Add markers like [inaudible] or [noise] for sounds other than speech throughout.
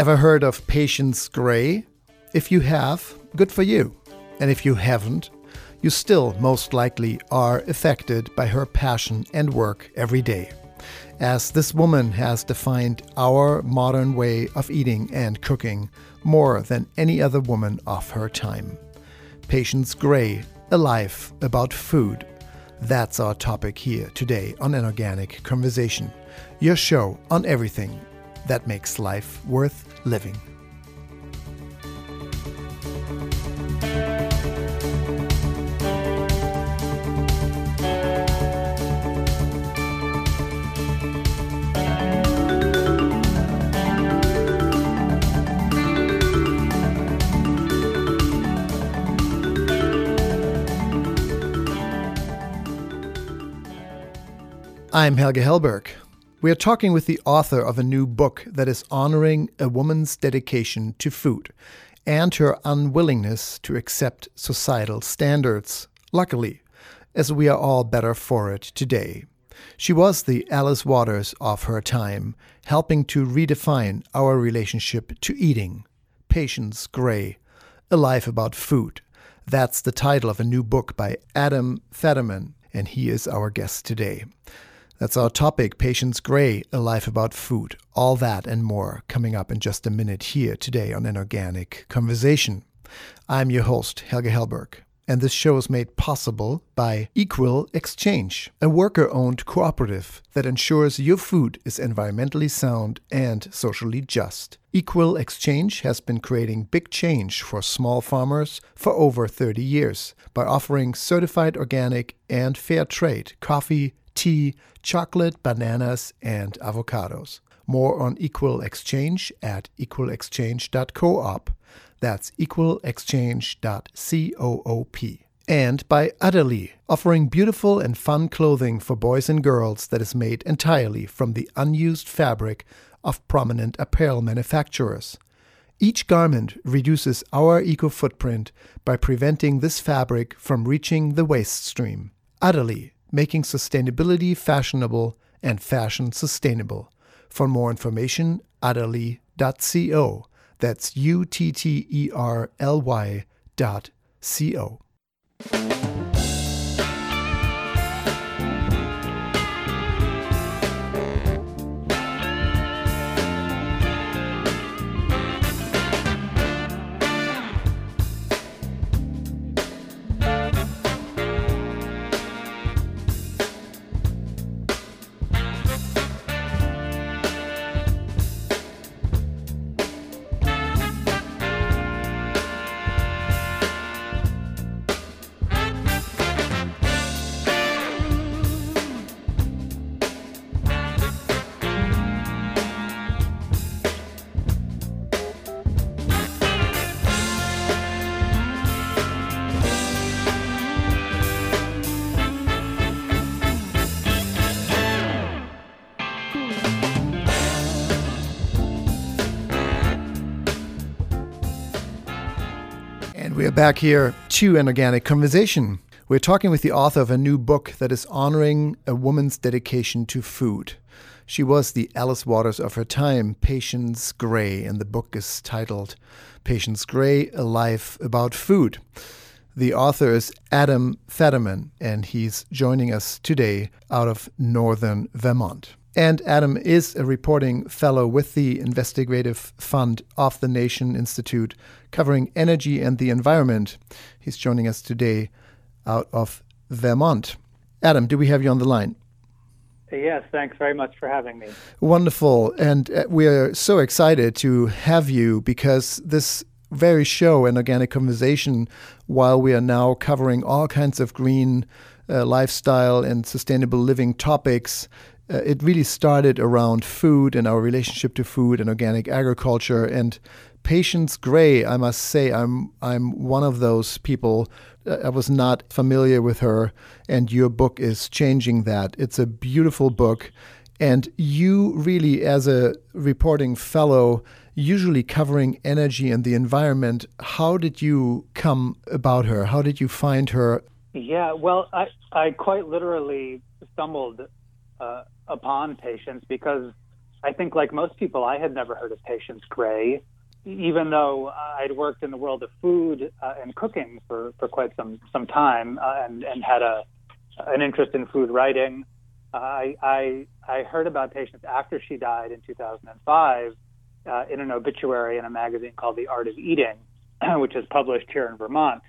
Ever heard of Patience Gray? If you have, good for you. And if you haven't, you still most likely are affected by her passion and work every day. As this woman has defined our modern way of eating and cooking more than any other woman of her time. Patience Gray, a life about food. That's our topic here today on An Organic Conversation, your show on everything that makes life worth living. I'm Helge Hellberg. We are talking with the author of a new book that is honoring a woman's dedication to food and her unwillingness to accept societal standards. Luckily, as we are all better for it today. She was the Alice Waters of her time, helping to redefine our relationship to eating. Patience Gray, A Life About Food. That's the title of a new book by Adam Federman, and he is our guest today. That's our topic, Patience Gray, A Life About Food. All that and more coming up in just a minute here today on An Organic Conversation. I'm your host, Helge Hellberg, and this show is made possible by Equal Exchange, a worker owned cooperative that ensures your food is environmentally sound and socially just. Equal Exchange has been creating big change for small farmers for over 30 years by offering certified organic and fair trade coffee, tea, chocolate, bananas, and avocados. More on Equal Exchange at equalexchange.coop. That's equalexchange.coop. And by Utterly, offering beautiful and fun clothing for boys and girls that is made entirely from the unused fabric of prominent apparel manufacturers. Each garment reduces our eco footprint by preventing this fabric from reaching the waste stream. Utterly, making sustainability fashionable and fashion sustainable. For more information, utterly.co. That's U T T E R L Y dot C O. back here to an organic conversation. We're talking with the author of a new book that is honoring a woman's dedication to food. She was the Alice Waters of her time, Patience Gray, and the book is titled Patience Gray A Life About Food. The author is Adam Federman, and he's joining us today out of northern Vermont. And Adam is a reporting fellow with the Investigative Fund of the Nation Institute, covering energy and the environment. He's joining us today out of Vermont. Adam, do we have you on the line? Yes, thanks very much for having me. Wonderful. And uh, we are so excited to have you because this very show, An Organic Conversation, while we are now covering all kinds of green uh, lifestyle and sustainable living topics, uh, it really started around food and our relationship to food and organic agriculture. And Patience Gray, I must say, I'm I'm one of those people. Uh, I was not familiar with her, and your book is changing that. It's a beautiful book, and you really, as a reporting fellow, usually covering energy and the environment. How did you come about her? How did you find her? Yeah, well, I I quite literally stumbled uh, upon Patience because I think, like most people, I had never heard of Patience Gray, even though I'd worked in the world of food uh, and cooking for, for quite some some time uh, and and had a an interest in food writing. I I I heard about Patience after she died in 2005 uh, in an obituary in a magazine called The Art of Eating, [clears throat] which is published here in Vermont.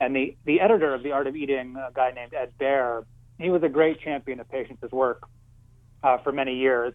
And the, the editor of The Art of Eating, a guy named Ed Behr, he was a great champion of Patience's work uh, for many years.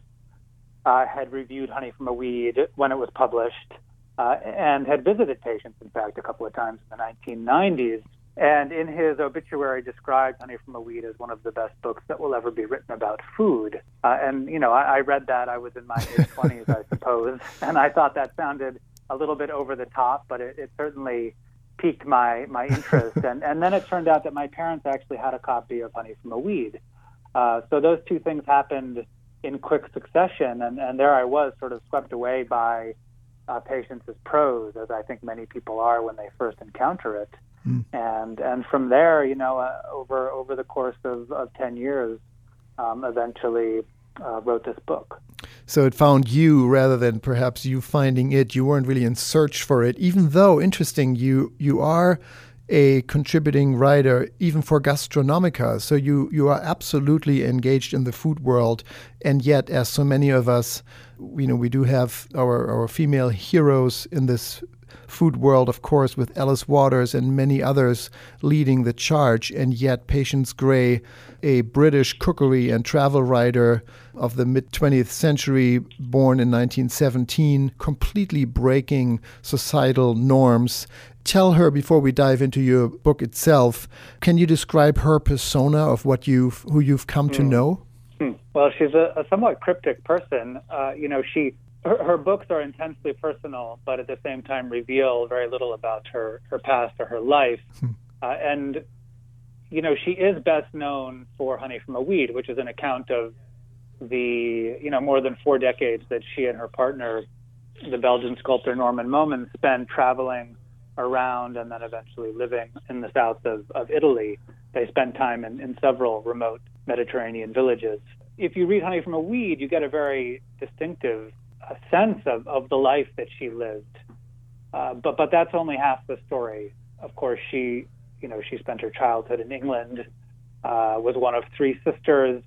Uh, had reviewed Honey from a Weed when it was published, uh, and had visited Patience, in fact, a couple of times in the 1990s. And in his obituary, described Honey from a Weed as one of the best books that will ever be written about food. Uh, and, you know, I, I read that. I was in my mid 20s, I suppose. [laughs] And I thought that sounded a little bit over the top, but it, it certainly piqued my, my interest. and, and then it turned out that my parents actually had a copy of Honey from a Weed. Uh, so those two things happened in quick succession. And, and there I was, sort of swept away by uh, Patience's prose, as I think many people are when they first encounter it. Mm. And and from there, you know, uh, over over the course of, of ten years, um, eventually uh, wrote this book. So it found you rather than perhaps you finding it. You weren't really in search for it, even though interesting. You you are a contributing writer even for Gastronomica. So you you are absolutely engaged in the food world, and yet, as so many of us, you know, we do have our our female heroes in this food world, of course, with Alice Waters and many others leading the charge, and yet Patience Gray, a British cookery and travel writer of the mid 20th century, born in 1917, completely breaking societal norms. Tell her before we dive into your book itself. Can you describe her persona of what you've who you've come mm. to hmm. know? Hmm. Well, she's a, a somewhat cryptic person. Uh, you know, she her, her, books are intensely personal, but at the same time reveal very little about her her past or her life. Hmm. Uh, and you know, she is best known for Honey from a Weed, which is an account of the you know more than four decades that she and her partner, the Belgian sculptor Norman Mommens, spent traveling around and then eventually living in the south of, of Italy. They spent time in, in several remote Mediterranean villages. If you read Honey from a Weed, you get a very distinctive a sense of, of the life that she lived. Uh, but but that's only half the story. Of course, she you know she spent her childhood in England, uh, was one of three sisters,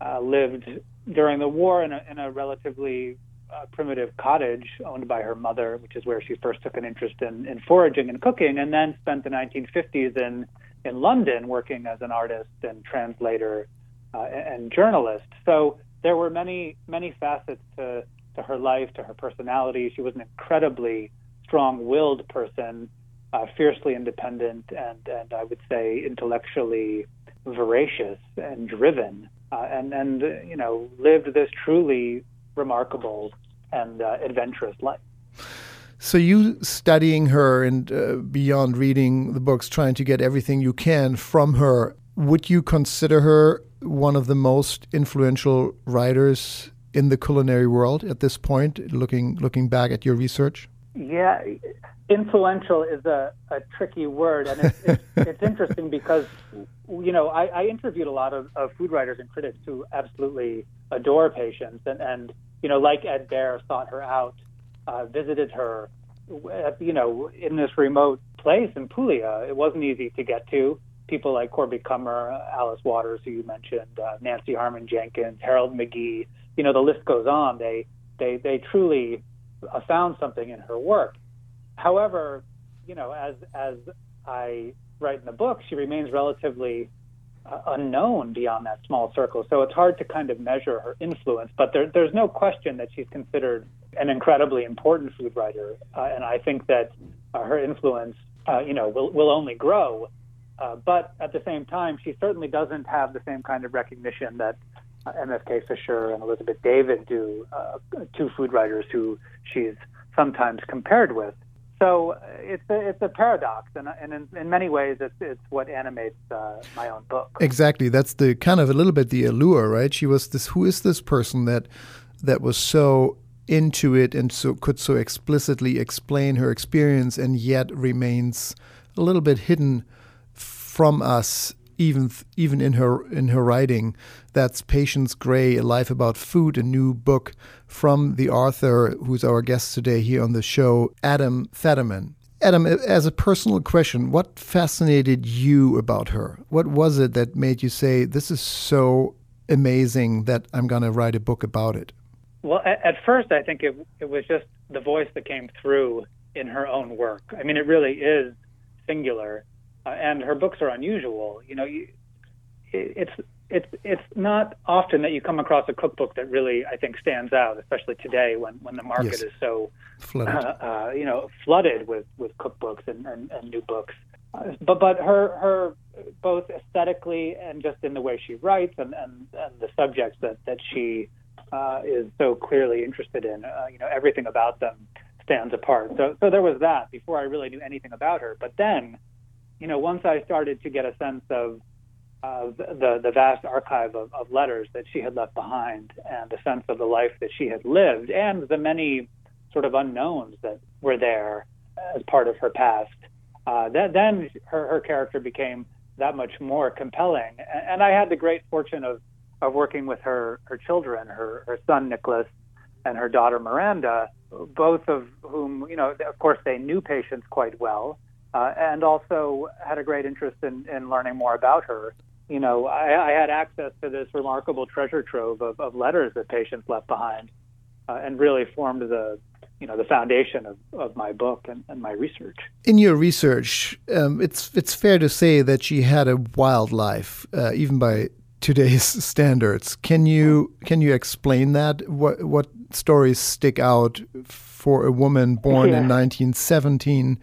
uh, lived during the war in a, in a relatively uh, primitive cottage owned by her mother, which is where she first took an interest in, in foraging and cooking, and then spent the 1950s in in London working as an artist and translator uh, and journalist. So there were many many facets to to her life, to her personality. She was an incredibly strong-willed person, uh, fiercely independent, and and I would say intellectually voracious and driven, uh, and and you know lived this truly remarkable and uh, adventurous life. So you studying her and uh, beyond reading the books, trying to get everything you can from her. Would you consider her one of the most influential writers in the culinary world at this point, looking looking back at your research? Yeah, influential is a, a tricky word, and it's, it's, [laughs] it's interesting because you know I, I interviewed a lot of, of, food writers and critics who absolutely adore Patience, and, and you know like Ed Behr sought her out, uh, visited her, you know in this remote place in Puglia. It wasn't easy to get to. People like Corby Kummer, Alice Waters, who you mentioned, uh, Nancy Harmon Jenkins, Harold McGee you know, the list goes on. They they they truly uh, found something in her work. However, you know, as as I write in the book, she remains relatively uh, unknown beyond that small circle. So it's hard to kind of measure her influence. But there, there's no question that she's considered an incredibly important food writer, uh, and I think that uh, her influence, uh, you know, will will only grow. Uh, but at the same time, she certainly doesn't have the same kind of recognition that MFK Fisher and Elizabeth David do, uh, two food writers who she's sometimes compared with. So uh, it's a, it's a paradox, and, and in, in many ways, it's, it's what animates uh, my own book. Exactly, that's the kind of a little bit the allure, right? She was this. Who is this person that that was so into it and so could so explicitly explain her experience, and yet remains a little bit hidden from us even even in her in her writing. That's Patience Gray, A Life About Food, a new book from the author who's our guest today here on the show, Adam Federman. Adam, as a personal question, what fascinated you about her? What was it that made you say, This is so amazing that I'm going to write a book about it? Well, at, at first, I think it, it was just the voice that came through in her own work. I mean, it really is singular and her books are unusual. You know, you, it, it's it's it's not often that you come across a cookbook that really I think stands out, especially today when when the market yes. is so flooded. Uh, uh, you know flooded with with cookbooks and, and, and new books. Uh, but but her her both aesthetically and just in the way she writes and and, and the subjects that that she uh, is so clearly interested in, uh, you know, everything about them stands apart. So so there was that before I really knew anything about her. But then you know, once I started to get a sense of uh, the the vast archive of, of letters that she had left behind, and the sense of the life that she had lived, and the many sort of unknowns that were there as part of her past, uh, then, then her, her character became that much more compelling. And I had the great fortune of of working with her her children, her her son Nicholas and her daughter Miranda, both of whom, you know, of course, they knew Patience quite well uh, and also had a great interest in, in learning more about her. You know, I, I had access to this remarkable treasure trove of, of letters that Patience left behind, uh, and really formed the you know the foundation of, of my book and, and my research. In your research, um, it's it's fair to say that she had a wild life, uh, even by today's [laughs] standards. Can you can you explain that? What what stories stick out for a woman born yeah. in 1917?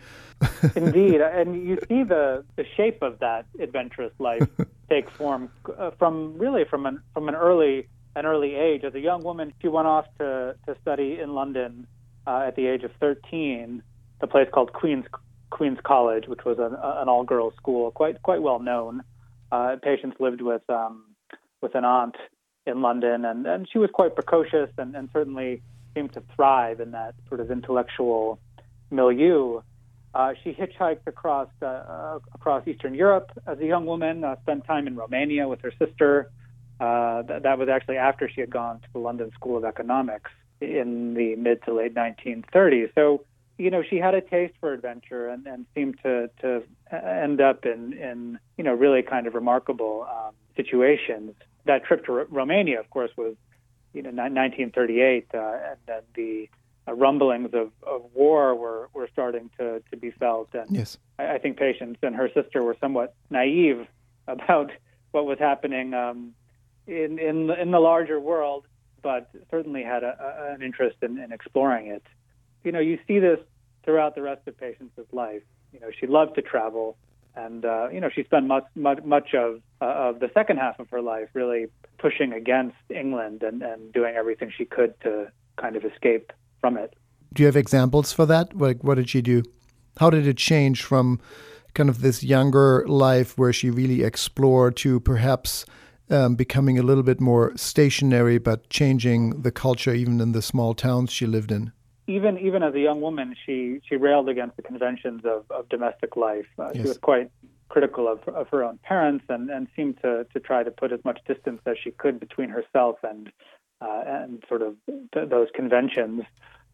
[laughs] Indeed, and you see the the shape of that adventurous life [laughs] take form uh, from really from an from an early an early age. As a young woman, she went off to to study in London uh, at the age of 13, a place called Queen's Queen's College, which was an, an all girls school, quite quite well known. Uh, Patience lived with um, with an aunt in London, and, and she was quite precocious and, and certainly seemed to thrive in that sort of intellectual milieu. Uh, she hitchhiked across uh, uh, across Eastern Europe as a young woman. Uh, spent time in Romania with her sister. Uh, th- that was actually after she had gone to the London School of Economics in the mid to late 1930s. So, you know, she had a taste for adventure and, and seemed to to end up in in you know really kind of remarkable um, situations. That trip to R- Romania, of course, was you know 1938, uh, and then the uh, rumblings of, of war were, were starting to, to be felt. And yes. I, I think Patience and her sister were somewhat naive about what was happening um, in, in, in the larger world, but certainly had a, a, an interest in, in exploring it. You know, you see this throughout the rest of Patience's life. You know, she loved to travel, and uh, you know, she spent much much, much of uh, of the second half of her life really pushing against England and, and doing everything she could to kind of escape from it. Do you have examples for that? Like, what did she do? How did it change from kind of this younger life where she really explored to perhaps um, becoming a little bit more stationary, but changing the culture even in the small towns she lived in? Even even as a young woman, she she railed against the conventions of, of domestic life. Uh, yes. She was quite critical of, of her own parents and, and seemed to, to try to put as much distance as she could between herself and uh, and sort of th- those conventions.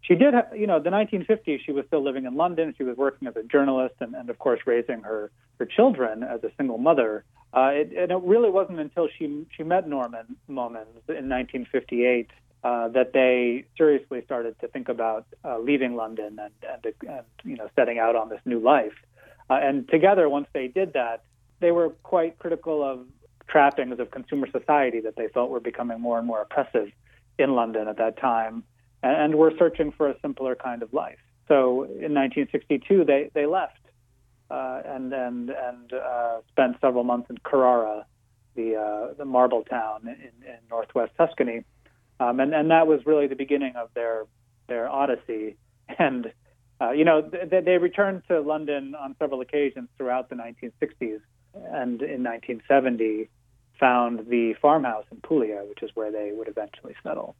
She did, you know, the 1950s. She was still living in London. She was working as a journalist, and, and of course, raising her her children as a single mother. Uh, it, and it really wasn't until she she met Norman Mommens in 1958 uh, that they seriously started to think about uh, leaving London and, and, and you know setting out on this new life. Uh, and together, once they did that, they were quite critical of trappings of consumer society that they felt were becoming more and more oppressive in London at that time, and, were searching for a simpler kind of life. So in 1962, they they left uh, and and and uh, spent several months in Carrara, the uh, the marble town in, in northwest Tuscany, um, and and that was really the beginning of their their odyssey [laughs] and uh, you know th- they returned to London on several occasions throughout the 1960s, and in 1970 found the farmhouse in Puglia, which is where they would eventually settle.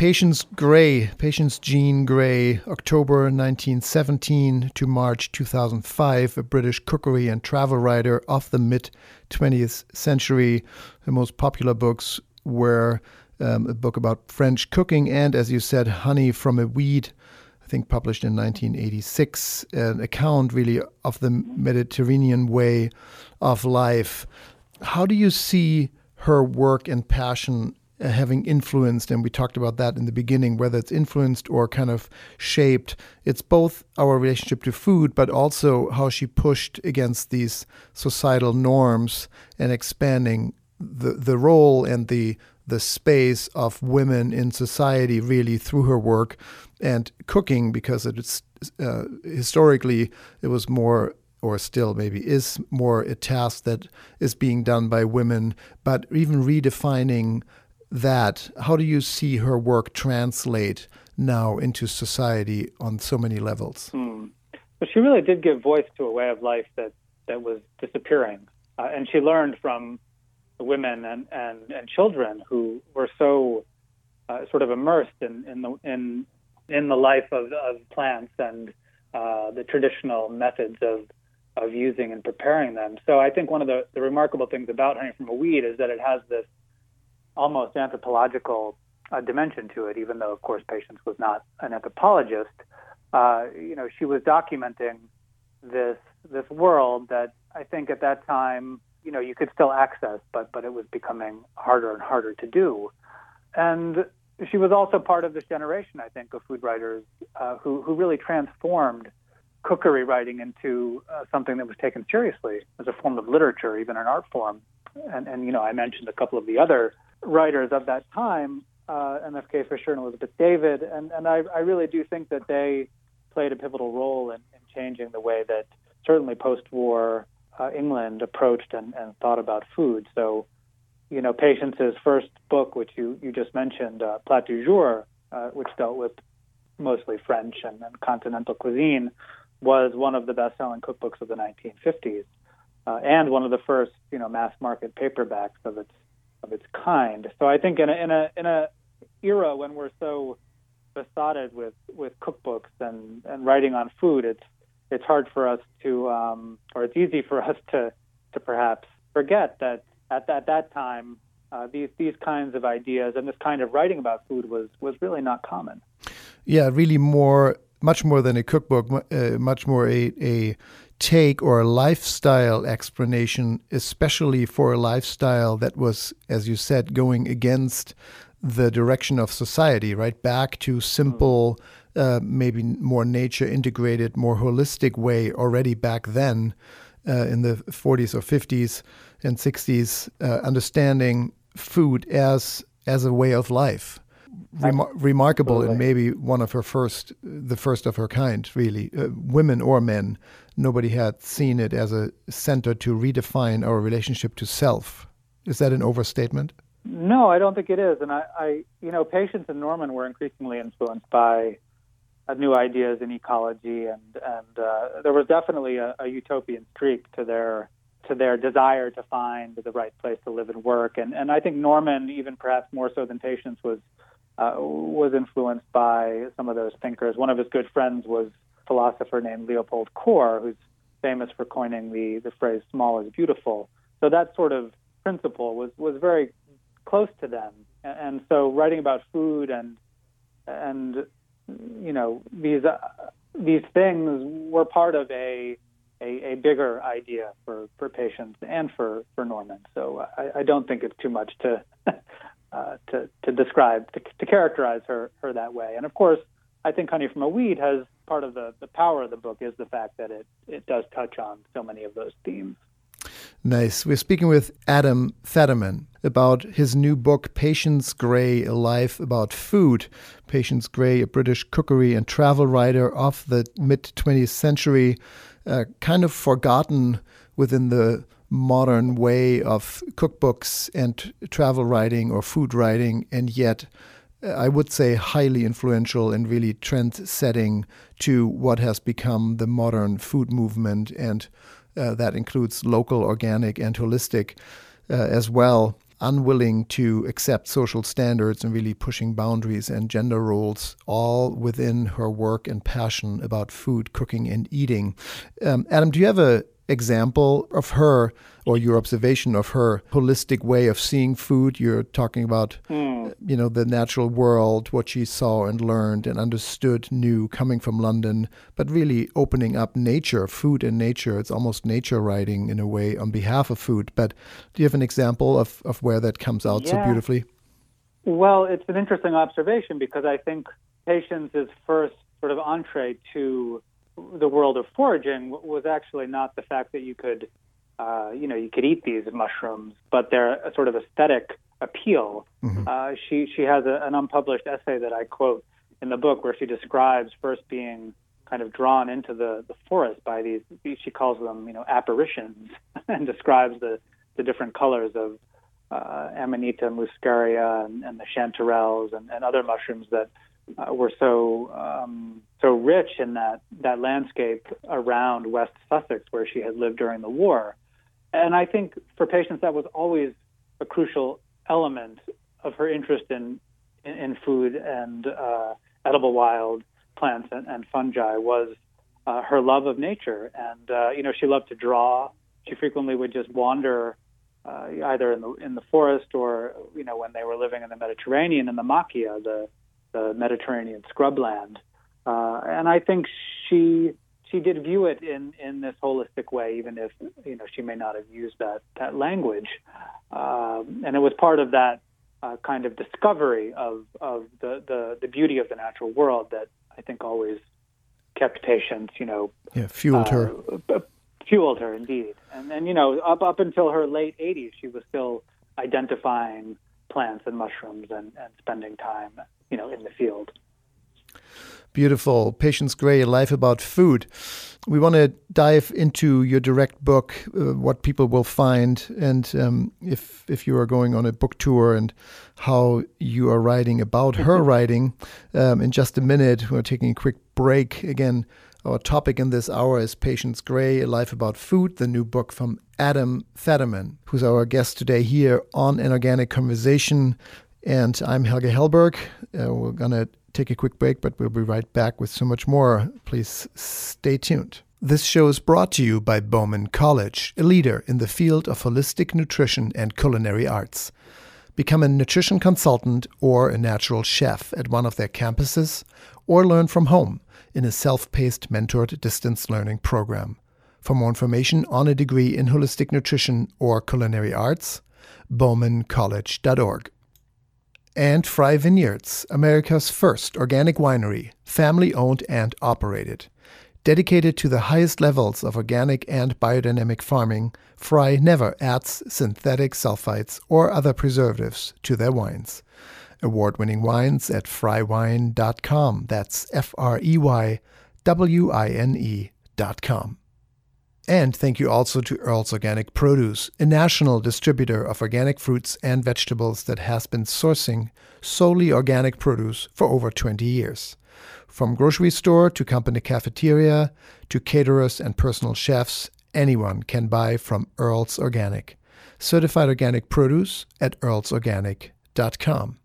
Patience Gray, Patience Jean Gray, October 1917 to March 2005, a British cookery and travel writer of the mid 20th century. Her most popular books were um, a book about French cooking and, as you said, Honey from a Weed, I think published in 1986, an account really of the Mediterranean way of life. How do you see her work and passion uh, having influenced, and we talked about that in the beginning, whether it's influenced or kind of shaped. It's both our relationship to food, but also how she pushed against these societal norms and expanding the the role and the the space of women in society really through her work and cooking because it's uh, historically it was more or still maybe is more a task that is being done by women but even redefining that, how do you see her work translate now into society on so many levels? Hmm. She really did give voice to a way of life that, that was disappearing. Uh, and she learned from women and, and, and children who were so uh, sort of immersed in, in, the, in, in the life of, of plants and uh, the traditional methods of, of using and preparing them. So I think one of the, the remarkable things about honey from a weed is that it has this almost anthropological uh, dimension to it, even though, of course, Patience was not an anthropologist. Uh, you know, she was documenting this this world that I think at that time, you know, you could still access, but but it was becoming harder and harder to do. And she was also part of this generation, I think, of food writers uh, who who really transformed cookery writing into uh, something that was taken seriously as a form of literature, even an art form. And, and you know, I mentioned a couple of the other writers of that time, uh, MFK Fisher and Elizabeth David, and, and I, I really do think that they played a pivotal role in, in changing the way that certainly post-war uh, England approached and, and thought about food. So, you know, Patience's first book, which you, you just mentioned, uh, Plat du Jour, uh, which dealt with mostly French and, and, continental cuisine, was one of the best-selling cookbooks of the 1950s, uh, and one of the first, you know, mass-market paperbacks of its of its kind. So I think in a in a in a era when we're so besotted with with cookbooks and and writing on food, it's it's hard for us to um, or it's easy for [laughs] us to to perhaps forget that at that, that time uh, these these kinds of ideas and this kind of writing about food was was really not common. Yeah, really more much more than a cookbook, uh, much more a a take or a lifestyle explanation, especially for a lifestyle that was, as you said, going against the direction of society, right? Back to simple, uh, maybe more nature integrated, more holistic way already back then uh, in the 40s or 50s and 60s, uh, understanding food as as a way of life. Remar- remarkable and maybe one of her first, the first of her kind, really, uh, women or men nobody had seen it as a center to redefine our relationship to self. Is that an overstatement? No, I don't think it is. And I, I you know, Patience in Norman were increasingly influenced by uh, new ideas in ecology, and and uh, there was definitely a, a utopian streak to their to their desire to find the right place to live and work. And and I think Norman, even perhaps more so than Patience, was uh, was influenced by some of those thinkers. One of his good friends was a philosopher named Leopold Kohr, who's famous for coining the, the phrase small is beautiful. So that sort of principle was, was very close to them. And, so writing about food and, and you know, these, uh, these things were part of a, a, a, bigger idea for, for Patience and for, for Norman. So I, I don't think it's too much to, [laughs] uh, to, to describe, to, to characterize her, her that way. And of course, I think Honey from a Weed has part of the, the power of the book is the fact that it, it does touch on so many of those themes. Nice. We're speaking with Adam Federman about his new book, Patience Gray A Life About Food. Patience Gray, a British cookery and travel writer of the mid 20th century, uh, kind of forgotten within the modern way of cookbooks and travel writing or food writing, and yet I would say, highly influential and really trend setting to what has become the modern food movement. And uh, that includes local, organic, and holistic uh, as well. Unwilling to accept social standards and really pushing boundaries and gender roles, all within her work and passion about food, cooking, and eating. Um, Adam, do you have a example of her or your observation of her holistic way of seeing food. You're talking about, mm. you know, the natural world, what she saw and learned and understood, knew coming from London, but really opening up nature, food and nature. It's almost nature writing in a way on behalf of food. But do you have an example of, of where that comes out yeah. so beautifully? Well, it's an interesting observation because I think patience is first sort of entree to the world of foraging was actually not the fact that you could, uh, you know, you could eat these mushrooms, but their a sort of aesthetic appeal. Mm-hmm. Uh, she she has a, an unpublished essay that I quote in the book where she describes first being kind of drawn into the, the forest by these she calls them you know apparitions [laughs] and describes the the different colors of uh, Amanita muscaria and, and the chanterelles and, and other mushrooms that uh, were so um, so rich in that that landscape around West Sussex, where she had lived during the war. And I think for Patience, that was always a crucial element of her interest in in, in food and uh, edible wild plants and, and fungi was uh, her love of nature. And uh, you know, she loved to draw. She frequently would just wander uh, either in the in the forest or you know when they were living in the Mediterranean in the macchia, the the Mediterranean scrubland. Uh, and I think she she did view it in, in this holistic way, even if you know she may not have used that that language. Um, and it was part of that uh, kind of discovery of of the, the the beauty of the natural world that I think always kept Patience, you know, yeah, fueled uh, her, fueled her indeed. And then you know up up until her late 80s, she was still identifying plants and mushrooms and, and spending time you know, in the field. Beautiful. Patience Gray, A Life About Food. We want to dive into your direct book, uh, what people will find, and um, if if you are going on a book tour and how you are writing about her [laughs] writing. Um, in just a minute, we're taking a quick break. Again, our topic in this hour is Patience Gray, A Life About Food, the new book from Adam Federman, who's our guest today here on An Organic Conversation. And I'm Helge Hellberg. Uh, we're going to take a quick break, but we'll be right back with so much more. Please stay tuned. This show is brought to you by Bauman College, a leader in the field of holistic nutrition and culinary arts. Become a nutrition consultant or a natural chef at one of their campuses, or learn from home in a self paced mentored distance learning program. For more information on a degree in holistic nutrition or culinary arts, baumancollege.org and Frey Vineyards, America's first organic winery, family owned and operated. Dedicated to the highest levels of organic and biodynamic farming, Frey never adds synthetic sulfites or other preservatives to their wines. Award winning wines at freywine.com. That's F R E Y W I N E.com. And thank you also to Earl's Organic Produce, a national distributor of organic fruits and vegetables that has been sourcing solely organic produce for over 20 years. From grocery store to company cafeteria to caterers and personal chefs, anyone can buy from Earl's Organic. Certified organic produce at earlsorganic.com.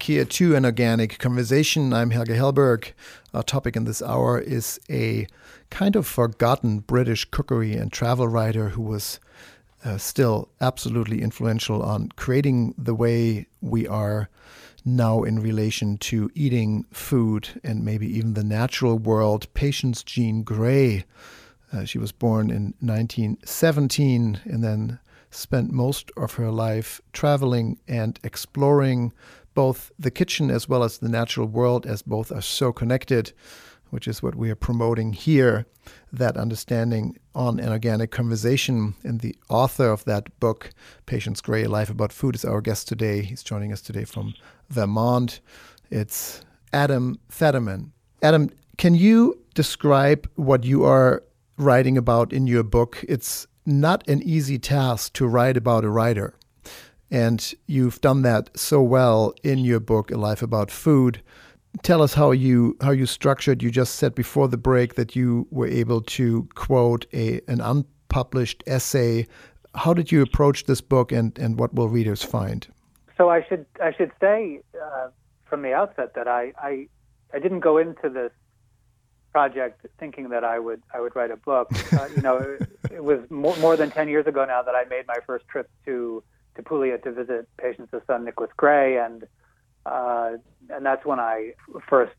back here to an organic conversation. I'm Helge Hellberg. Our topic in this hour is a kind of forgotten British cookery and travel writer who was uh, still absolutely influential on creating the way we are now in relation to eating food and maybe even the natural world. Patience Jean Gray. Uh, she was born in 1917 and then spent most of her life traveling and exploring both the kitchen as well as the natural world, as both are so connected, which is what we are promoting here. That understanding on an organic conversation. And the author of that book, Patience Gray, Life About Food, is our guest today. He's joining us today from Vermont. It's Adam Federman. Adam, can you describe what you are writing about in your book? It's not an easy task to write about a writer. And you've done that so well in your book, A Life About Food. Tell us how you how you structured. You just said before the break that you were able to quote a an unpublished essay. How did you approach this book, and, and what will readers find? So I should I should say uh, from the outset that I, I I didn't go into this project thinking that I would I would write a book. [laughs] Uh, you know, it, it was more, more than ten years ago now that I made my first trip to to Puglia to visit Patience's son Nicholas Gray, and uh, and that's when I first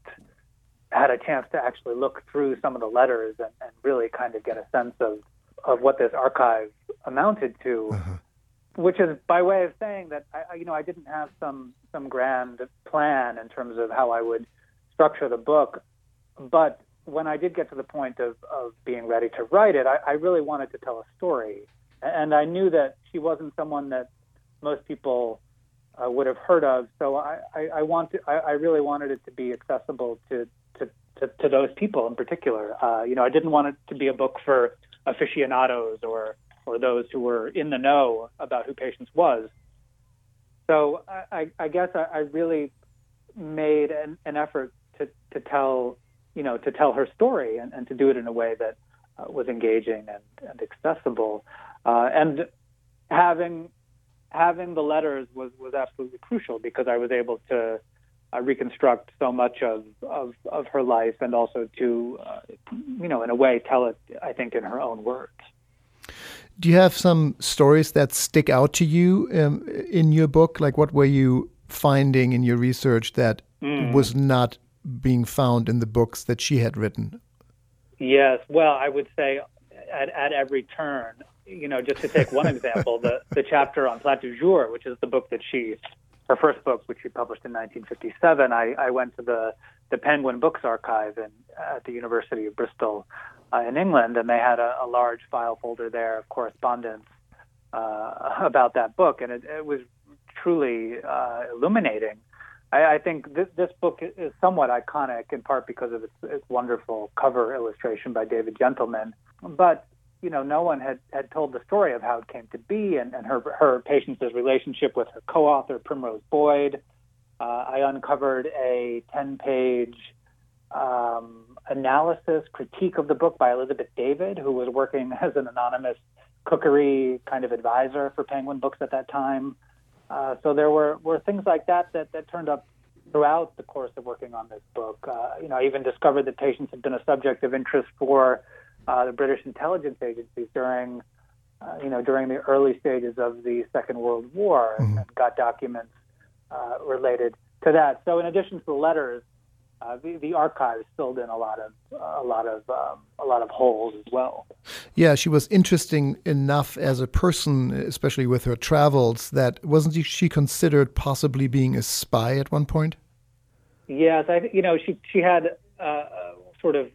had a chance to actually look through some of the letters and, and really kind of get a sense of of what this archive amounted to. Uh-huh. Which is by way of saying that I, you know I didn't have some some grand plan in terms of how I would structure the book, but when I did get to the point of, of being ready to write it, I, I really wanted to tell a story. And I knew that she wasn't someone that most people uh, would have heard of. So I, I, I want to, I, I really wanted it to be accessible to, to, to, to those people in particular. Uh, you know, I didn't want it to be a book for aficionados or, or those who were in the know about who Patience was. So I, I guess I, really made an, an effort to, to tell you know, to tell her story and, and to do it in a way that uh, was engaging and, and accessible. Uh, and having having the letters was, was absolutely crucial because I was able to uh, reconstruct so much of, of, of her life and also to, uh, you know, in a way, tell it, I think, in her own words. Do you have some stories that stick out to you um, in your book? Like, what were you finding in your research that mm. was not being found in the books that she had written? Yes. Well, I would say at, at every turn, you know, just to take one example, the, the chapter on Plat du Jour, which is the book that she, her first book, which she published in 1957, I, I went to the, the Penguin Books Archive in, at the University of Bristol uh, in England, and they had a, a large file folder there of correspondence uh, about that book, and it, it was truly uh, illuminating I, I think this, this book is somewhat iconic in part because of its, its wonderful cover illustration by David Gentleman. But you know, no one had, had told the story of how it came to be and, and her her Patience's relationship with her co-author Primrose Boyd. Uh, I uncovered a ten-page um, analysis critique of the book by Elizabeth David, who was working [laughs] as an anonymous cookery kind of advisor for Penguin Books at that time. Uh, so there were, were things like that, that that turned up throughout the course of working on this book. Uh, you know, I even discovered that Patience had been a subject of interest for uh, the British intelligence agencies during, uh, you know, during the early stages of the Second World War, mm-hmm. and got documents uh, related to that. So, in addition to the letters, uh, the, the archives filled in a lot of a lot of um, a lot of holes as well. Yeah, she was interesting enough as a person, especially with her travels. That wasn't she considered possibly being a spy at one point? Yes, I you know she she had uh, sort of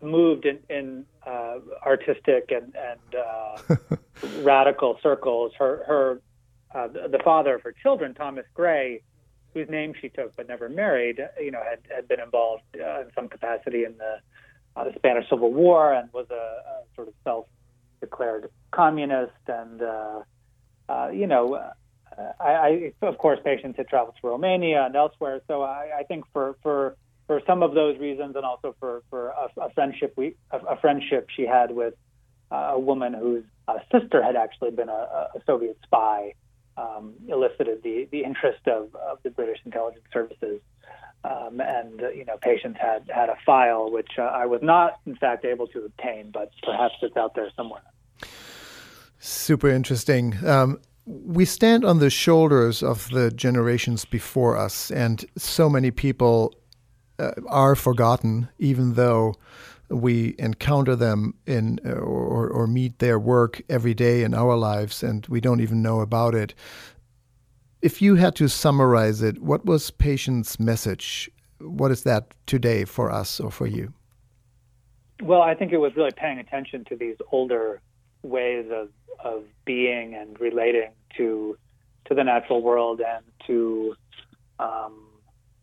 moved in, in uh, artistic and and [laughs] uh, radical circles. Her her uh, the father of her children, Thomas Gray whose name she took but never married, you know, had, had been involved uh, in some capacity in the, uh, the Spanish Civil War and was a, a sort of self-declared communist. And, uh, uh, you know, uh, I, I, of course, Patience had traveled to Romania and elsewhere. So I, I think for, for, for some of those reasons and also for, for a, a friendship we, a, a friendship she had with uh, a woman whose uh, sister had actually been a, a Soviet spy um, elicited the, the interest of, of the British intelligence services. Um, and uh, you know, Patience had had a file which uh, I was not, in fact, able to obtain, but perhaps it's out there somewhere. Super interesting. Um, we stand on the shoulders of the generations before us, and so many people uh, are forgotten, even though we encounter them in uh, or, or meet their work every day in our lives, and we don't even know about it. If you had to summarize it, what was Patience' message? What is that today for us or for you? Well, I think it was really paying attention to these older ways of, of being and relating to to the natural world and to um,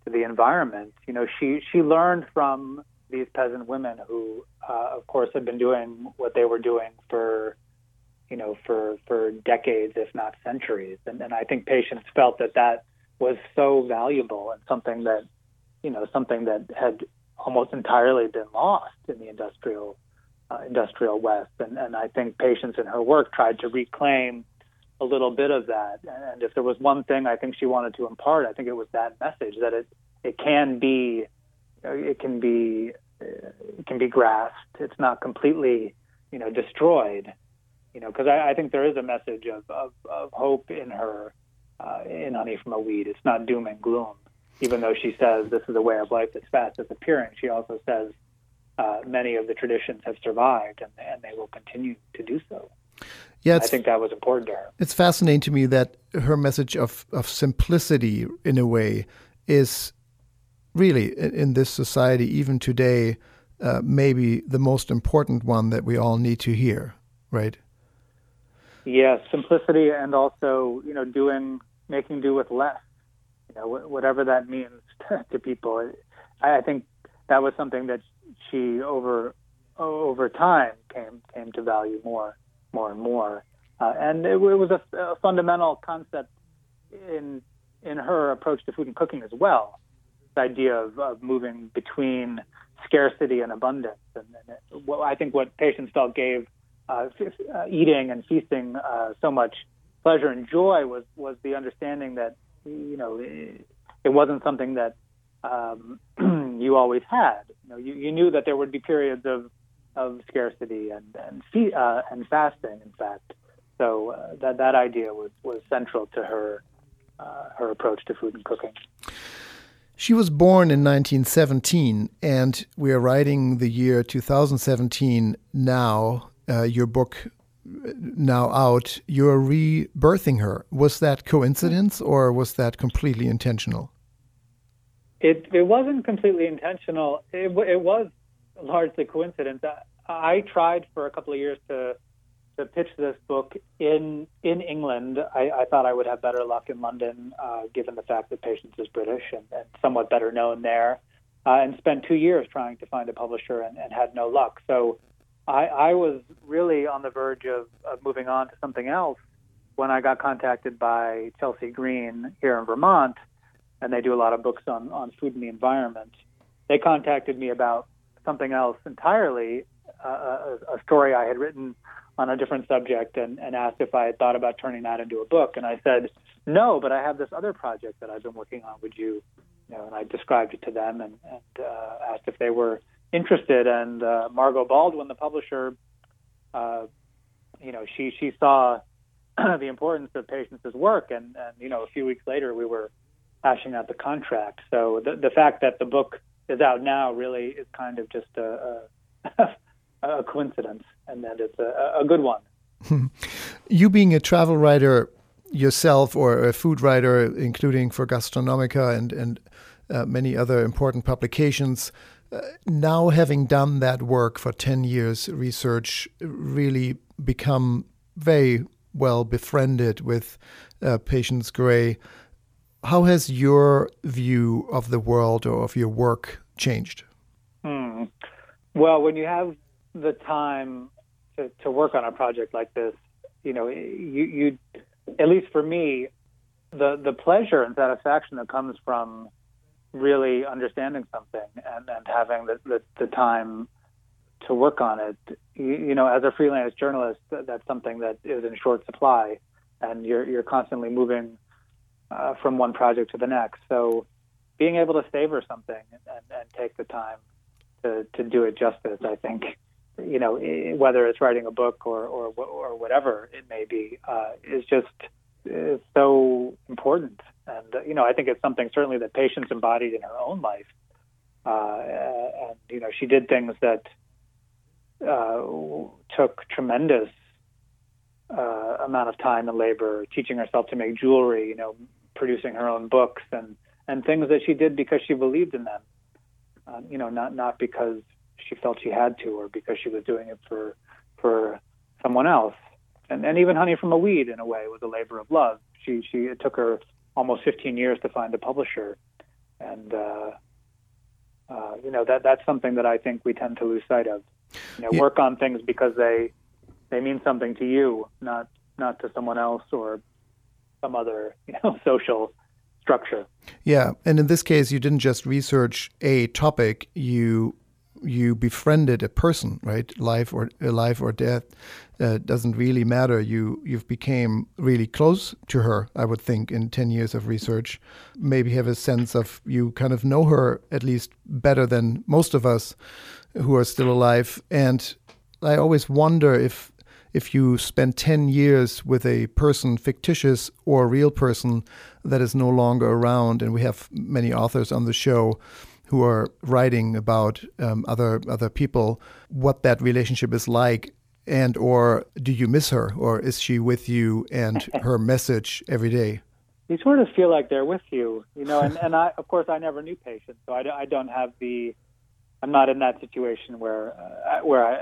the environment. You know, she she learned from these peasant women who, uh, of course, had been doing what they were doing for you know for for decades, if not centuries. And, and I think Patience felt that that was so valuable and something that you know something that had almost entirely been lost in the industrial uh, industrial West. And, and I think Patience in her work tried to reclaim a little bit of that. And if there was one thing I think she wanted to impart, I think it was that message that it it can be it can be it can be grasped. It's not completely you know destroyed. You know, because I, I think there is a message of, of, of hope in her uh, in Honey from a Weed. It's not doom and gloom. Even though she says this is a way of life that's fast disappearing, she also says uh, many of the traditions have survived and, and they will continue to do so. Yeah, I think that was important to her. It's fascinating to me that her message of, of simplicity, in a way, is really in this society, even today, uh, maybe the most important one that we all need to hear, right? Yes, simplicity and also, you know, doing, making do with less, you know, whatever that means [laughs] to people. I, I think that was something that she over over time came came to value more more and more. Uh, and it, it was a, a, fundamental concept in in her approach to food and cooking as well. The idea of, of moving between scarcity and abundance, and, and it, I think what Patience felt gave uh, uh, eating and feasting uh, so much pleasure and joy was was the understanding that you know it, it wasn't something that um, [clears throat] you always had. You know, you, you knew that there would be periods of of scarcity and and, uh, and fasting, in fact. So uh, that that idea was was central to her uh, her approach to food and cooking. She was born in 1917, and we are writing the year 2017 now. Uh, your book uh, now out. You're rebirthing her. Was that coincidence, or was that completely intentional? It it wasn't completely intentional. It it was largely coincidence. I, I tried for a couple of years to to pitch this book in in England. I, I thought I would have better luck in London, uh, given the fact that Patience is British and, and somewhat better known there. Uh, and spent two years trying to find a publisher and, and had no luck. So I, I was really on the verge of, of moving on to something else when I got contacted by Chelsea Green here in Vermont and they do a lot of books on, on food and the environment. They contacted me about something else entirely, uh, a, a story I had written on a different subject, and, and asked if I had thought about turning that into a book. And I said, no, but I have this other project that I've been working on. Would you, you know, and I described it to them and, and uh, asked if they were interested. And uh, Margot Baldwin, the publisher, uh, you know, she she saw [clears throat] the importance of Patience's work, and and you know, a few weeks later, we were hashing out the contract. So the the fact that the book is out now really is kind of just a, a, [laughs] a coincidence, and that it's a, a good one. [laughs] you being a travel writer yourself, or a food writer, including for Gastronomica and and uh, many other important publications. Uh, now, having done that work for 10 years, research really become very well befriended with uh, Patience Gray how has your view of the world or of your work changed? Hmm. Well, when you have the time to, to work on a project like this, you know, you, you, at least for me, the the pleasure and satisfaction that comes from really understanding something and, and having the, the, the time to work on it. You, you, know, as a freelance journalist, that's something that is in short supply and you're you're constantly moving uh, from one project to the next. So being able to savor something and, and take the time to, to do it justice, I think, you know, whether it's writing a book or, or, or whatever it may be, uh, is just is so important. And, uh, you know, I think it's something certainly that Patience embodied in her own life. Uh, and, you know, she did things that uh, took tremendous uh, amount of time and labor, teaching herself to make jewelry, you know, producing her own books and, and things that she did because she believed in them. Um, you know, not not because she felt she had to or because she was doing it for for someone else. And and even Honey from a Weed, in a way, was a labor of love. She she it took her almost 15 years to find a publisher, and uh, uh, you know that that's something that I think we tend to lose sight of. You know, yeah. work on things because they they mean something to you, not not to someone else or some other you know [laughs] social structure. Yeah, and in this case, you didn't just research a topic; you you befriended a person, right? Life or life or death uh, doesn't really matter. You you've became really close to her. I would think in ten years of research, maybe have a sense of you kind of know her at least better than most of us who are still alive. And I always wonder if if you spend 10 years with a person, fictitious or a real person, that is no longer around, and we have many authors on the show who are writing about um, other other people, what that relationship is like, and or do you miss her, or is she with you and [laughs] her message every day? You sort of feel like they're with you, you know. And, and I, of course, I never knew Patience, so I, I don't have the I'm not in that situation where uh, where I,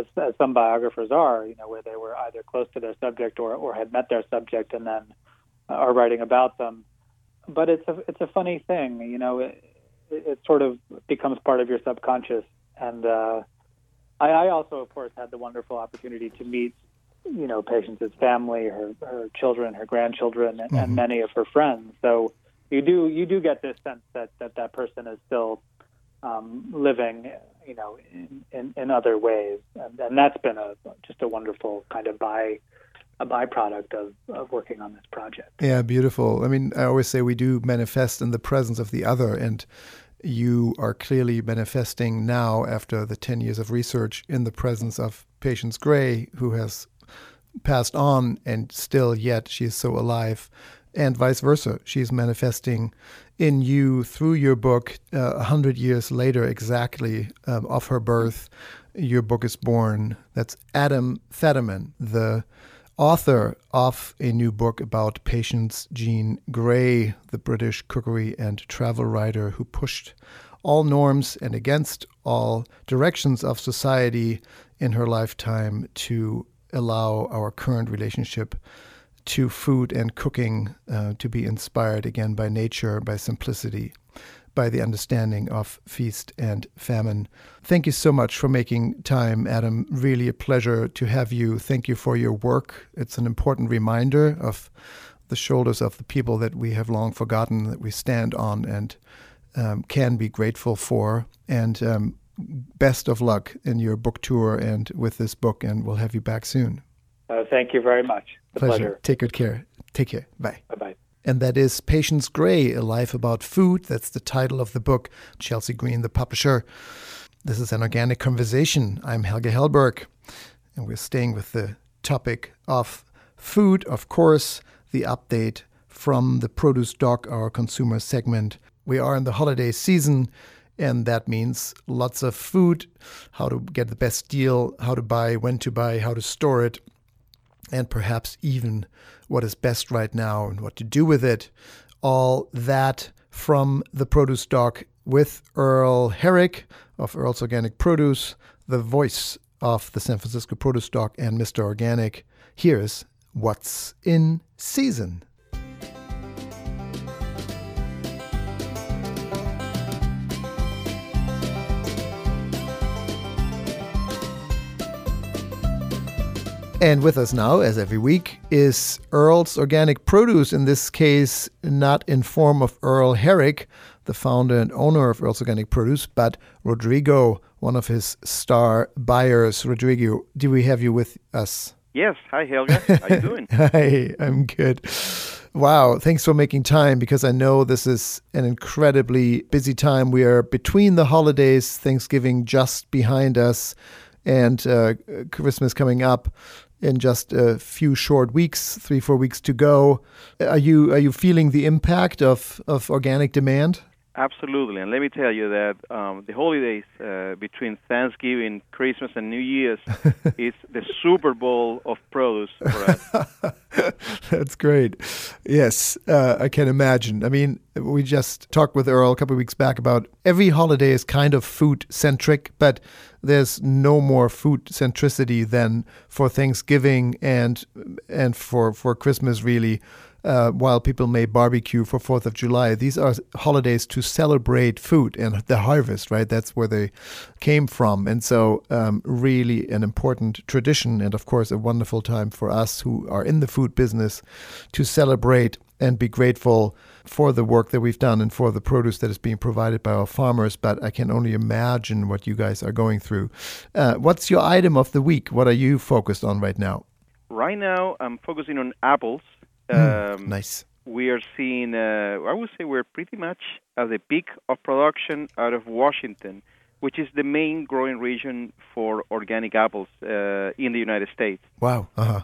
as, as some biographers are, you know, where they were either close to their subject or, or had met their subject and then uh, are writing about them. But it's a it's a funny thing, you know. It, it sort of becomes part of your subconscious, and uh, I, I also, of course, had the wonderful opportunity to meet, you know, Patience's family, her her children, her grandchildren, and, mm-hmm. and many of her friends. So you do you do get this sense that that that person is still um, living, you know, in, in, in other ways, and, and, that's been a just a wonderful kind of by a byproduct of, of working on this project. Yeah, beautiful. I mean, I always say we do manifest in the presence of the other, and you are clearly manifesting now after the 10 years of research in the presence of Patience Gray, who has passed on and still yet she is so alive and vice versa. She's manifesting in you through your book uh, a uh, hundred years later, exactly um, of her birth. Your book is born. That's Adam Federman, the author of a new book about Patience Jean Gray, the British cookery and travel writer who pushed all norms and against all directions of society in her lifetime to allow our current relationship to food and cooking uh, to be inspired again by nature, by simplicity, by the understanding of feast and famine. Thank you so much for making time, Adam. Really a pleasure to have you. Thank you for your work. It's an important reminder of the shoulders of the people that we have long forgotten, that we stand on and um, can be grateful for. And um, best of luck in your book tour and with this book, and we'll have you back soon. Uh, thank you very much. pleasure. pleasure. Take good care. Take care. Bye. Bye bye. And that is Patience Gray, A Life About Food. That's the title of the book. Chelsea Green, the publisher. This is an organic conversation. I'm Helge Hellberg, and we're staying with the topic of food, of course, the update from the Produce Doc, our consumer segment. We are in the holiday season, and that means lots of food, how to get the best deal, how to buy, when to buy, how to store it and perhaps even what is best right now and what to do with it. All that from the Produce Doc with Earl Herrick of Earl's Organic Produce, the voice of the San Francisco Produce Doc and Mr. Organic. Here's what's in season. And with us now, as every week, is Earl's Organic Produce, in this case, not in form of Earl Herrick, the founder and owner of Earl's Organic Produce, but Rodrigo, one of his star buyers. Rodrigo, do we have you with us? Yes. Hi, Helga. How are you doing? [laughs] Hi, I'm good. Wow, thanks for making time because I know this is an incredibly busy time. We are between the holidays, Thanksgiving just behind us, and uh, Christmas coming up in just a few short weeks, three four weeks to go. Are you are you feeling the impact of of organic demand? Absolutely, and let me tell you that um, the holidays uh, between Thanksgiving, Christmas, and New Year's [laughs] is the Super Bowl of produce for us. [laughs] That's great. Yes, uh, I can imagine. I mean, we just talked with Earl a couple of weeks back about every holiday is kind of food centric, but there's no more food centricity than for Thanksgiving and and for for Christmas really uh, while people may barbecue for Fourth of July, these are holidays to celebrate food and the harvest, right? That's where they came from, and so um, really an important tradition, and of course a wonderful time for us who are in the food business to celebrate and be grateful for the work that we've done and for the produce that is being provided by our farmers. But I can only imagine what you guys are going through. Uh, what's your item of the week? What are you focused on right now? Right now, I'm focusing on apples. Mm, um, nice. We are seeing, uh, I would say, we're pretty much at the peak of production out of Washington, which is the main growing region for organic apples uh, in the United States. Wow. Uh-huh.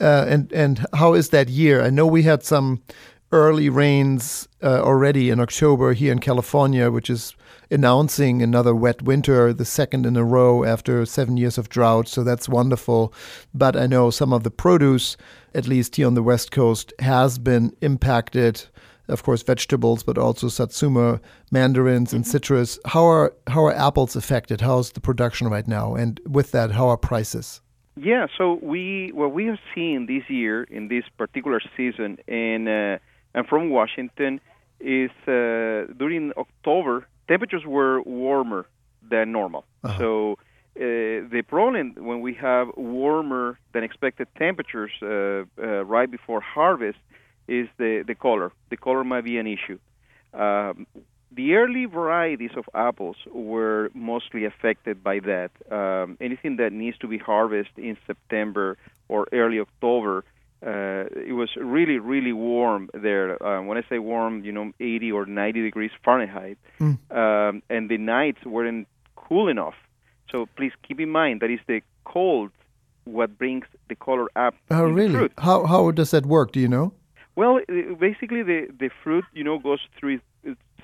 Uh, and and how is that year? I know we had some early rains uh, already in October here in California, which is announcing another wet winter, the second in a row after seven years of drought. So that's wonderful. But I know some of the produce, at least here on the West Coast, has been impacted. Of course, vegetables, but also satsuma, mandarins, and mm-hmm. citrus. How are how are apples affected? How's the production right now? And with that, how are prices? Yeah, so we what we have seen this year in this particular season, and uh, and from Washington, is uh, during October temperatures were warmer than normal. Uh-huh. So uh, the problem when we have warmer than expected temperatures uh, uh, right before harvest is the, the color. The color might be an issue. Um, the early varieties of apples were mostly affected by that. Um, anything that needs to be harvested in September or early October uh, it was really, really warm there. Um, when I say warm, you know, 80 or 90 degrees Fahrenheit, mm. um, and the nights weren't cool enough. So please keep in mind that is the cold what brings the color up. Oh, really? How how does that work? Do you know? Well, basically, the the fruit, you know, goes through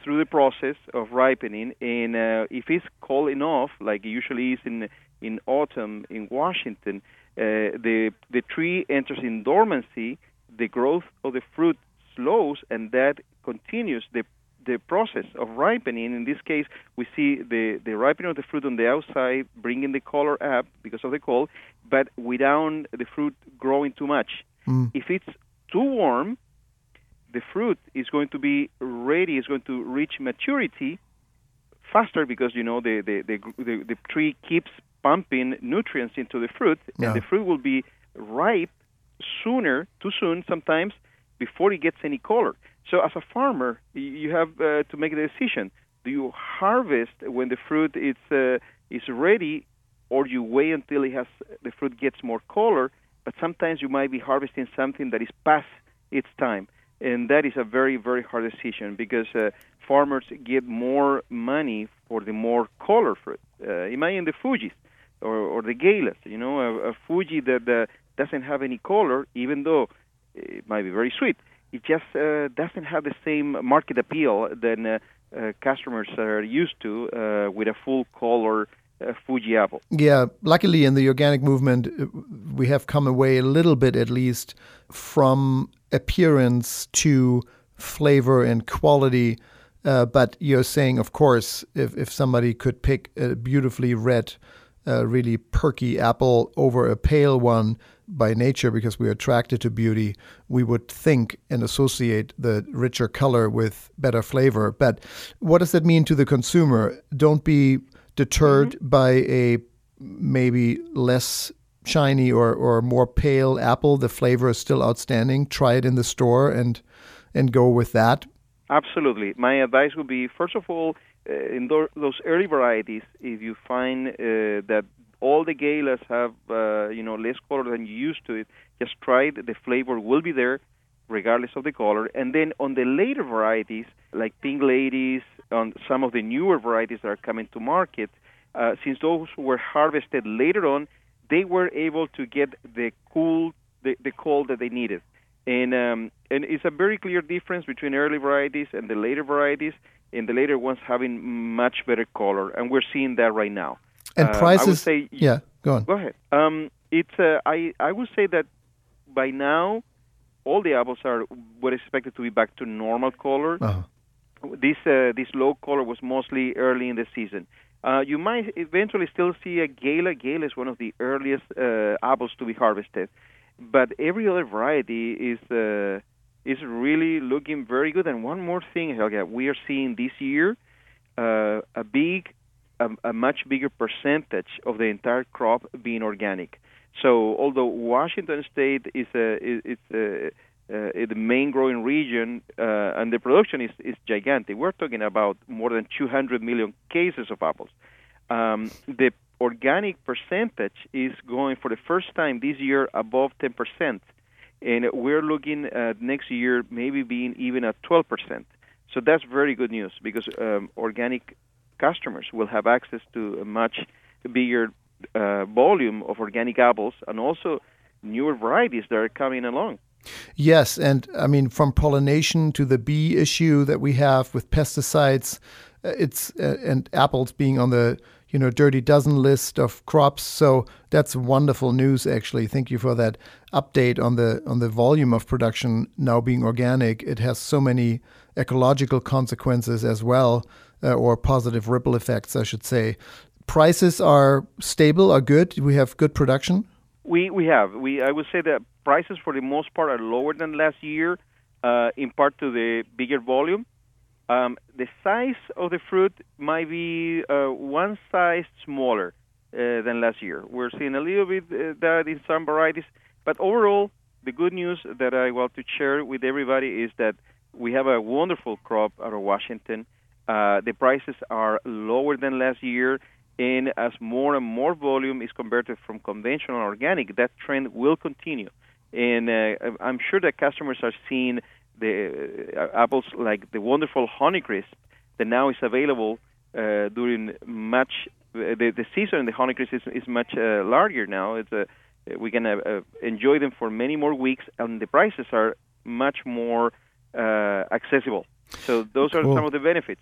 through the process of ripening, and uh, if it's cold enough, like it usually is in in autumn in Washington, uh, the the tree enters in dormancy, the growth of the fruit slows, and that continues the the process of ripening. In this case, we see the, the ripening of the fruit on the outside, bringing the color up because of the cold, but without the fruit growing too much. Mm. If it's too warm, the fruit is going to be ready, is going to reach maturity faster because you know the the, the, the, the tree keeps pumping nutrients into the fruit, yeah. and the fruit will be ripe sooner, too soon sometimes, before it gets any color. So as a farmer, you have uh, to make the decision: do you harvest when the fruit is uh, is ready, or you wait until it has the fruit gets more color? But sometimes you might be harvesting something that is past its time, and that is a very very hard decision because uh, farmers get more money for the more color fruit. Uh, imagine the Fuji's or, or the galas, you know, a, a Fuji that uh, doesn't have any color, even though it might be very sweet. It just uh, doesn't have the same market appeal than uh, uh, customers are used to uh, with a full color uh, Fuji apple. Yeah, luckily in the organic movement, uh, we have come away a little bit at least from appearance to flavor and quality. Uh, but you're saying, of course, if, if somebody could pick a beautifully red a really perky apple over a pale one by nature because we're attracted to beauty, we would think and associate the richer color with better flavor. But what does that mean to the consumer? Don't be deterred mm-hmm. by a maybe less shiny or, or more pale apple. The flavor is still outstanding. Try it in the store and and go with that. Absolutely. My advice would be first of all, in those early varieties, if you find uh, that all the galas have uh, you know less color than you used to it, just try it. The flavor will be there, regardless of the color. And then on the later varieties, like Pink Ladies, on some of the newer varieties that are coming to market, uh, since those were harvested later on, they were able to get the cool, the, the cold that they needed. And um, and it's a very clear difference between early varieties and the later varieties, and the later ones having much better color, and we're seeing that right now. And Uh, prices. I would say, yeah, go on. Go ahead. Um, it's uh, I I would say that by now all the apples are were expected to be back to normal color. Uh-huh. This uh, this low color was mostly early in the season. Uh, you might eventually still see a Gala. Gala is one of the earliest uh, apples to be harvested, but every other variety is uh, is really looking very good. And one more thing, Helga, we are seeing this year uh, a big, a, a much bigger percentage of the entire crop being organic. So although Washington State is a is a, uh, the main growing region, uh, and the production is, is gigantic. We're talking about more than 200 million cases of apples. Um, the organic percentage is going for the first time this year above 10%, and we're looking at next year maybe being even at 12%. So that's very good news because um, organic customers will have access to a much bigger uh, volume of organic apples and also newer varieties that are coming along. Yes, and I mean from pollination to the bee issue that we have with pesticides, uh, it's uh, and apples being on the you know dirty dozen list of crops. So that's wonderful news. Actually, thank you for that update on the on the volume of production now being organic. It has so many ecological consequences as well, uh, or positive ripple effects, I should say. Prices are stable, are good. We have good production. We we have we I would say that prices for the most part are lower than last year, uh, in part to the bigger volume. Um, the size of the fruit might be uh, one size smaller uh, than last year. We're seeing a little bit uh, that in some varieties, but overall, the good news that I want to share with everybody is that we have a wonderful crop out of Washington. Uh, the prices are lower than last year, and as more and more volume is converted from conventional organic, that trend will continue. And uh, I'm sure that customers are seeing the uh, apples like the wonderful Honeycrisp that now is available uh, during much the, the season. The Honeycrisp is, is much uh, larger now. It's a we can uh, enjoy them for many more weeks, and the prices are much more uh, accessible. So those are Cool. some of the benefits.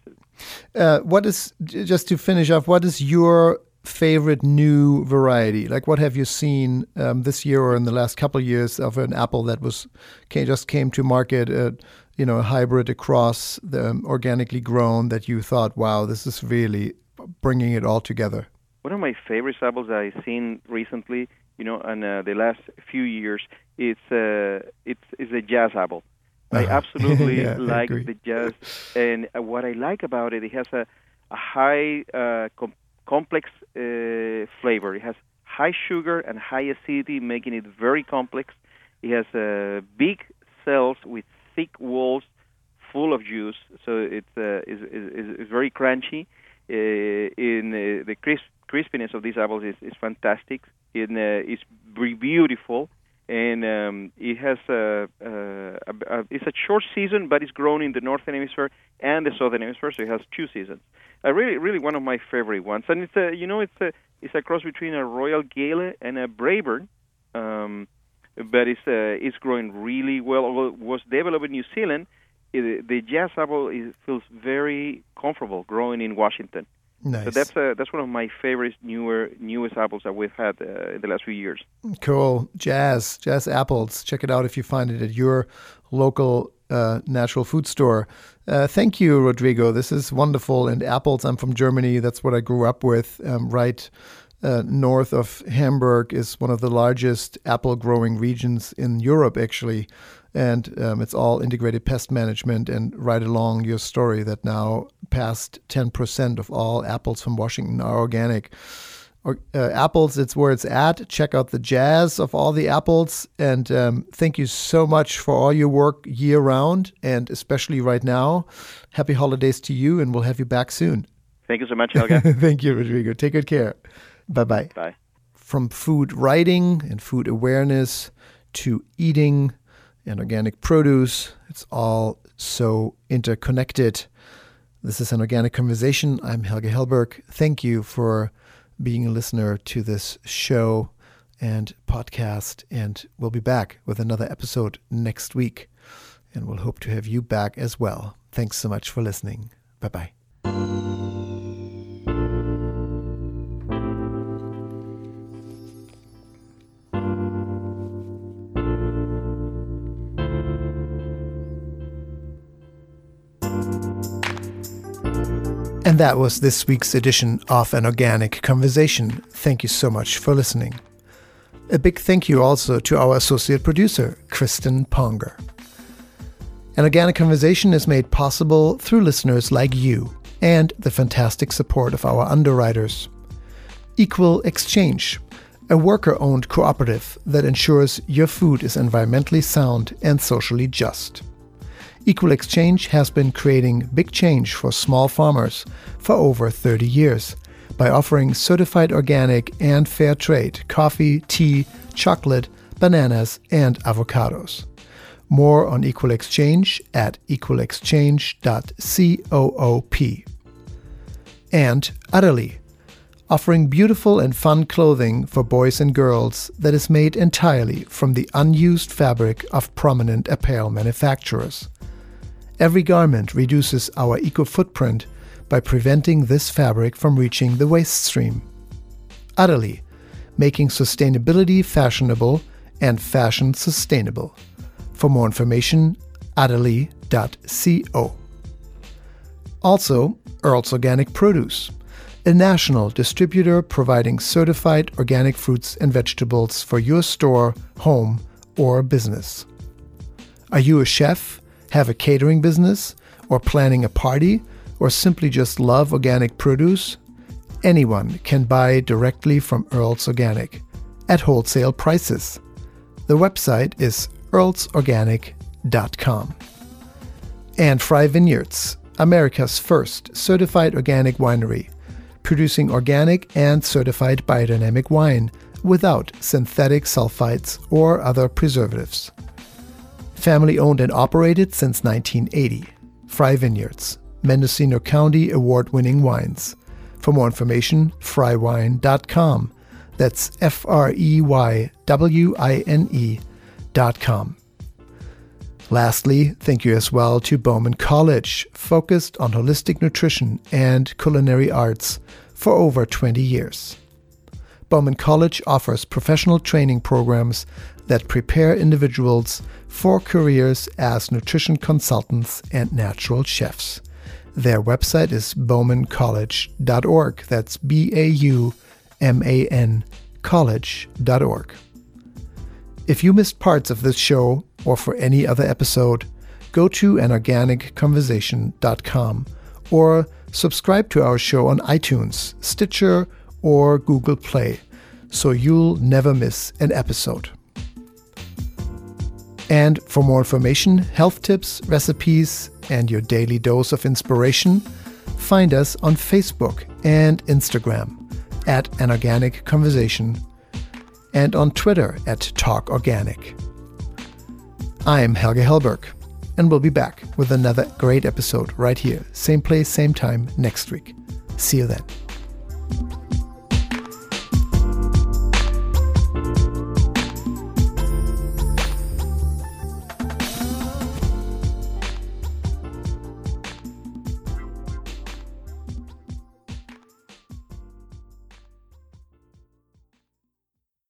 Uh, what is just to finish off? What is your favorite new variety? Like, what have you seen um, this year or in the last couple of years of an apple that was came, just came to market? Uh, you know, a hybrid across the um, organically grown that you thought, wow, this is really bringing it all together. One of my favorite apples that I've seen recently, you know, in uh, the last few years, it's uh, it's is a jazz apple. I Uh-huh. [laughs] absolutely Yeah, like agree. the jazz, and uh, what I like about it, it has a, a high uh, com- complex uh, flavor. It has high sugar and high acidity, making it very complex. It has uh, big cells with thick walls, full of juice, so it's uh, is, is, is very crunchy. Uh, in uh, the crisp, crispiness of these apples is, is fantastic. It uh, is beautiful, and um, it has a, a, a, it's a short season, but it's grown in the northern hemisphere and the southern hemisphere, so it has two seasons. Uh, really, really one of my favorite ones, and it's a you know it's a it's a cross between a Royal Gala and a Braeburn. Um, but it's uh, it's growing really well. It was developed in New Zealand, it, the jazz apple feels very comfortable growing in Washington. Nice. So that's uh, that's one of my favorite newer newest apples that we've had uh, in the last few years. Cool. Jazz, Jazz Apples. Check it out if you find it at your local uh, natural food store. Uh, thank you, Rodrigo. This is wonderful. And apples, I'm from Germany. That's what I grew up with. Um, right uh, north of Hamburg is one of the largest apple growing regions in Europe, actually. And um, it's all integrated pest management. And right along your story, that now past 10% of all apples from Washington are organic or, uh, apples, it's where it's at. Check out the jazz of all the apples. And um, thank you so much for all your work year round and especially right now. Happy holidays to you, and we'll have you back soon. Thank you so much, Helga. [laughs] thank you, Rodrigo. Take good care. Bye bye. Bye. from food writing and food awareness to eating and organic produce. It's all so interconnected. This is an organic conversation. I'm Helge Hellberg. Thank you for being a listener to this show and podcast. And we'll be back with another episode next week. And we'll hope to have you back as well. Thanks so much for listening. Bye bye. And that was this week's edition of An Organic Conversation. Thank you so much for listening. A big thank you also to our associate producer, Kristen Ponger. An Organic Conversation is made possible through listeners like you and the fantastic support of our underwriters. Equal Exchange, a worker owned cooperative that ensures your food is environmentally sound and socially just. Equal Exchange has been creating big change for small farmers for over 30 years by offering certified organic and fair trade coffee, tea, chocolate, bananas, and avocados. More on Equal Exchange at equalexchange.coop. And Utterly, offering beautiful and fun clothing for boys and girls that is made entirely from the unused fabric of prominent apparel manufacturers. Every garment reduces our eco footprint by preventing this fabric from reaching the waste stream. Utterly, making sustainability fashionable and fashion sustainable. For more information, utterly.co. Also, Earl's Organic Produce, a national distributor providing certified organic fruits and vegetables for your store, home, or business. Are you a chef? Have a catering business, or planning a party, or simply just love organic produce, anyone can buy directly from Earl's Organic at wholesale prices. The website is earlsorganic.com. And Frey Vineyards, America's first certified organic winery, producing organic and certified biodynamic wine without synthetic sulfites or other preservatives. Family owned and operated since 1980. Frey Vineyards, Mendocino County award winning wines. For more information, freywine.com. That's F R E Y W I N E.com. Lastly, thank you as well to Bauman College, focused on holistic nutrition and culinary arts for over 20 years. Bauman College offers professional training programs that prepare individuals for careers as nutrition consultants and natural chefs. Their website is baumancollege.org. That's B A U M A N college.org. If you missed parts of this show or for any other episode, go to anorganicconversation.com or subscribe to our show on iTunes, Stitcher, or Google Play so you'll never miss an episode. And for more information, health tips, recipes, and your daily dose of inspiration, find us on Facebook and Instagram at An Organic Conversation and on Twitter at Talk Organic. I'm Helge Hellberg, and we'll be back with another great episode right here, same place, same time next week. See you then.